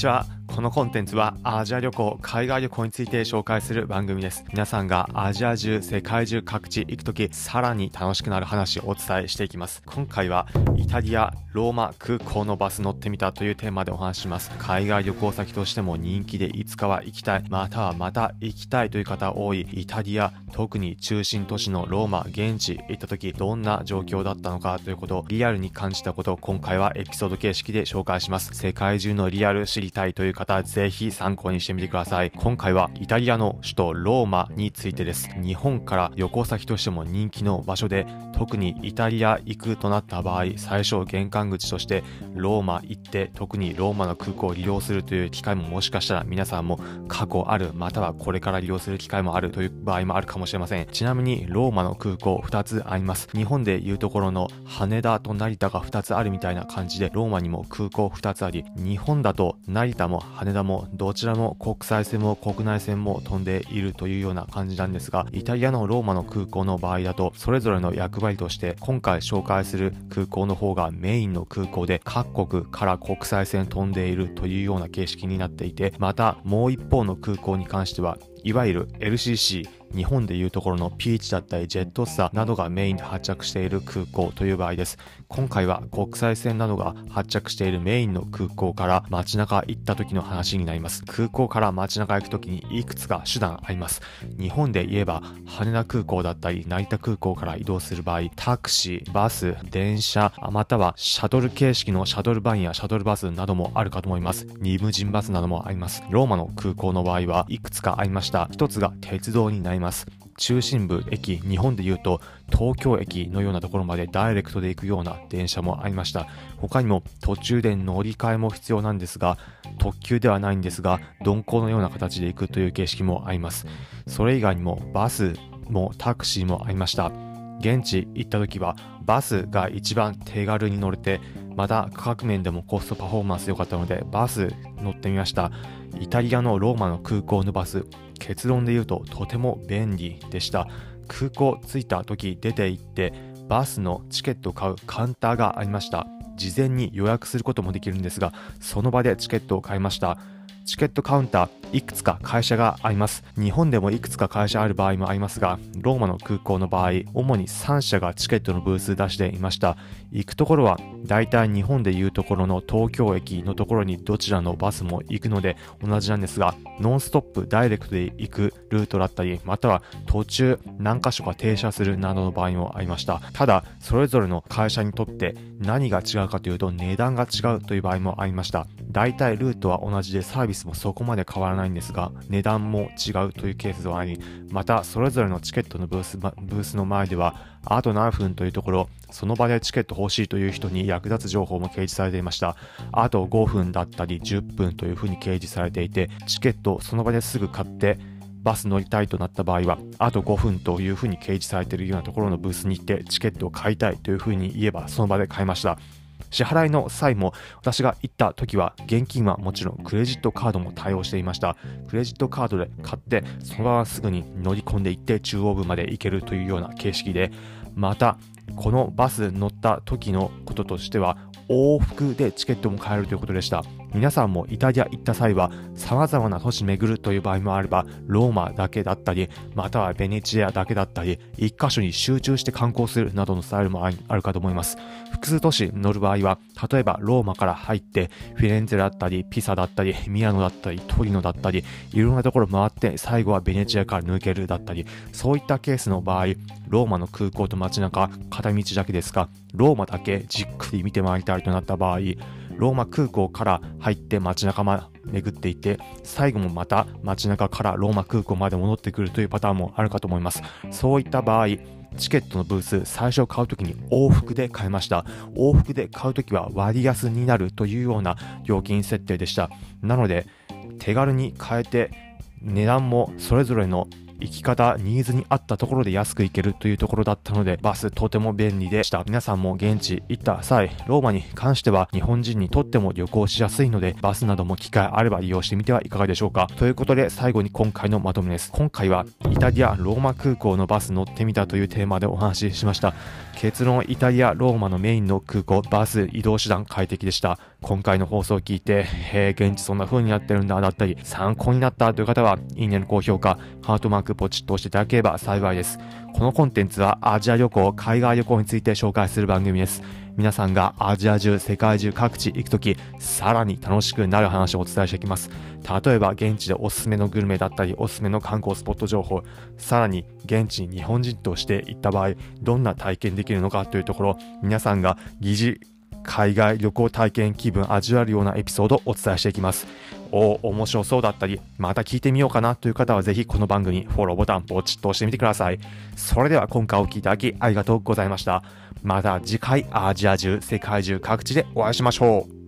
ちは。このコンテンツはアジア旅行、海外旅行について紹介する番組です。皆さんがアジア中、世界中各地行くとき、さらに楽しくなる話をお伝えしていきます。今回はイタリア、ローマ空港のバス乗ってみたというテーマでお話します。海外旅行先としても人気でいつかは行きたい、またはまた行きたいという方多いイタリア、特に中心都市のローマ、現地行った時どんな状況だったのかということをリアルに感じたことを今回はエピソード形式で紹介します。世界中のリアル知りたいという方、ぜひ参考にしてみてください。今回はイタリアの首都ローマについてです。日本から旅行先としても人気の場所で、特にイタリア行くとなった場合、最初玄関口としてローマ行って、特にローマの空港を利用するという機会ももしかしたら皆さんも過去ある、またはこれから利用する機会もあるという場合もあるかもしれません。ちなみにローマの空港2つあります。日本でいうところの羽田と成田が2つあるみたいな感じで、ローマにも空港2つあり、日本だと成田も羽田もどちらも国際線も国内線も飛んでいるというような感じなんですが、イタリアのローマの空港の場合だと、それぞれの役割として、今回紹介する空港の方がメインの空港で、各国から国際線飛んでいるというような形式になっていて、またもう一方の空港に関しては、いわゆる LCC 日本でいうところのピーチだったりジェットスターなどがメインで発着している空港という場合です。今回は国際線などが発着しているメインの空港から街中行った時の話になります。空港から街中行く時にいくつか手段あります。日本で言えば羽田空港だったり成田空港から移動する場合、タクシー、バス、電車、またはシャトル形式のシャトルバンやシャトルバスなどもあるかと思います。リムジンバスなどもあります。ローマの空港の場合はいくつかありました。一つが鉄道になりいます。中心部駅、日本で言うと東京駅のようなところまでダイレクトで行くような電車もありました。他にも途中で乗り換えも必要なんですが、特急ではないんですが、鈍行のような形で行くという形式もあります。それ以外にもバスもタクシーもありました。現地行った時はバスが一番手軽に乗れて、また価格面でもコストパフォーマンス良かったのでバス乗ってみました。イタリアのローマの空港のバス、結論で言うととても便利でした。空港着いた時出て行ってバスのチケットを買うカウンターがありました。事前に予約することもできるんですが、その場でチケットを買いました。チケットカウンターいくつか会社があります。日本でもいくつか会社ある場合もありますが、ローマの空港の場合、主に3社がチケットのブース出していました。行くところは、だいたい日本でいうところの東京駅のところにどちらのバスも行くので同じなんですが、ノンストップダイレクトで行くルートだったり、または途中何箇所か停車するなどの場合もありました。ただ、それぞれの会社にとって何が違うかというと値段が違うという場合もありました。大体ルートは同じでサービスもそこまで変わらないないんですが、値段も違うというケースはあり、またそれぞれのチケットのブースブースの前では、あと何分というところ、その場でチケット欲しいという人に役立つ情報も掲示されていました。あと5分だったり10分というふうに掲示されていて、チケットその場ですぐ買って、バス乗りたいとなった場合は、あと5分というふうに掲示されているようなところのブースに行ってチケットを買いたいというふうに言えば、その場で買いました。支払いの際も私が行った時は現金はもちろんクレジットカードも対応していました。クレジットカードで買ってそのまますぐに乗り込んでいって中央部まで行けるというような形式でまたこのバス乗った時のこととしては往復でチケットも買えるということでした。皆さんもイタリア行った際は様々な都市巡るという場合もあればローマだけだったりまたはベネチアだけだったり一箇所に集中して観光するなどのスタイルもあるかと思います。複数都市乗る場合は例えばローマから入ってフィレンツェだったりピサだったりミラノだったりトリノだったりいろんなところ回って最後はベネチアから抜けるだったりそういったケースの場合ローマの空港と街中片道だけですかローマだけじっくり見て回りたいとなった場合ローマ空港から入って街中ま巡っていて最後もまた街中からローマ空港まで戻ってくるというパターンもあるかと思います。そういった場合チケットのブース最初買う時に往復で買いました。往復で買う時は割安になるというような料金設定でした。なので手軽に買えて値段もそれぞれの生き方、ニーズに合ったところで安く行けるというところだったので、バスとても便利でした。皆さんも現地行った際、ローマに関しては日本人にとっても旅行しやすいので、バスなども機会あれば利用してみてはいかがでしょうか。ということで、最後に今回のまとめです。今回はイタリア・ローマ空港のバス乗ってみたというテーマでお話ししました。結論イタリア・ローマのメインの空港バス移動手段快適でした今回の放送を聞いてへえ現地そんな風になってるんだだったり参考になったという方はいいねの高評価ハートマークポチッと押していただければ幸いですこのコンテンツはアジア旅行海外旅行について紹介する番組です皆さんがアジア中、世界中各地行くとき、さらに楽しくなる話をお伝えしていきます。例えば、現地でおすすめのグルメだったり、おすすめの観光スポット情報、さらに現地に日本人として行った場合、どんな体験できるのかというところ、皆さんが疑似海外旅行体験気分味わえるようなエピソードをお伝えしていきます。おお面白そうだったり、また聞いてみようかなという方はぜひこの番組、フォローボタンポチッと押してみてください。それでは今回お聴きいただきありがとうございました。また次回アジア中、世界中各地でお会いしましょう。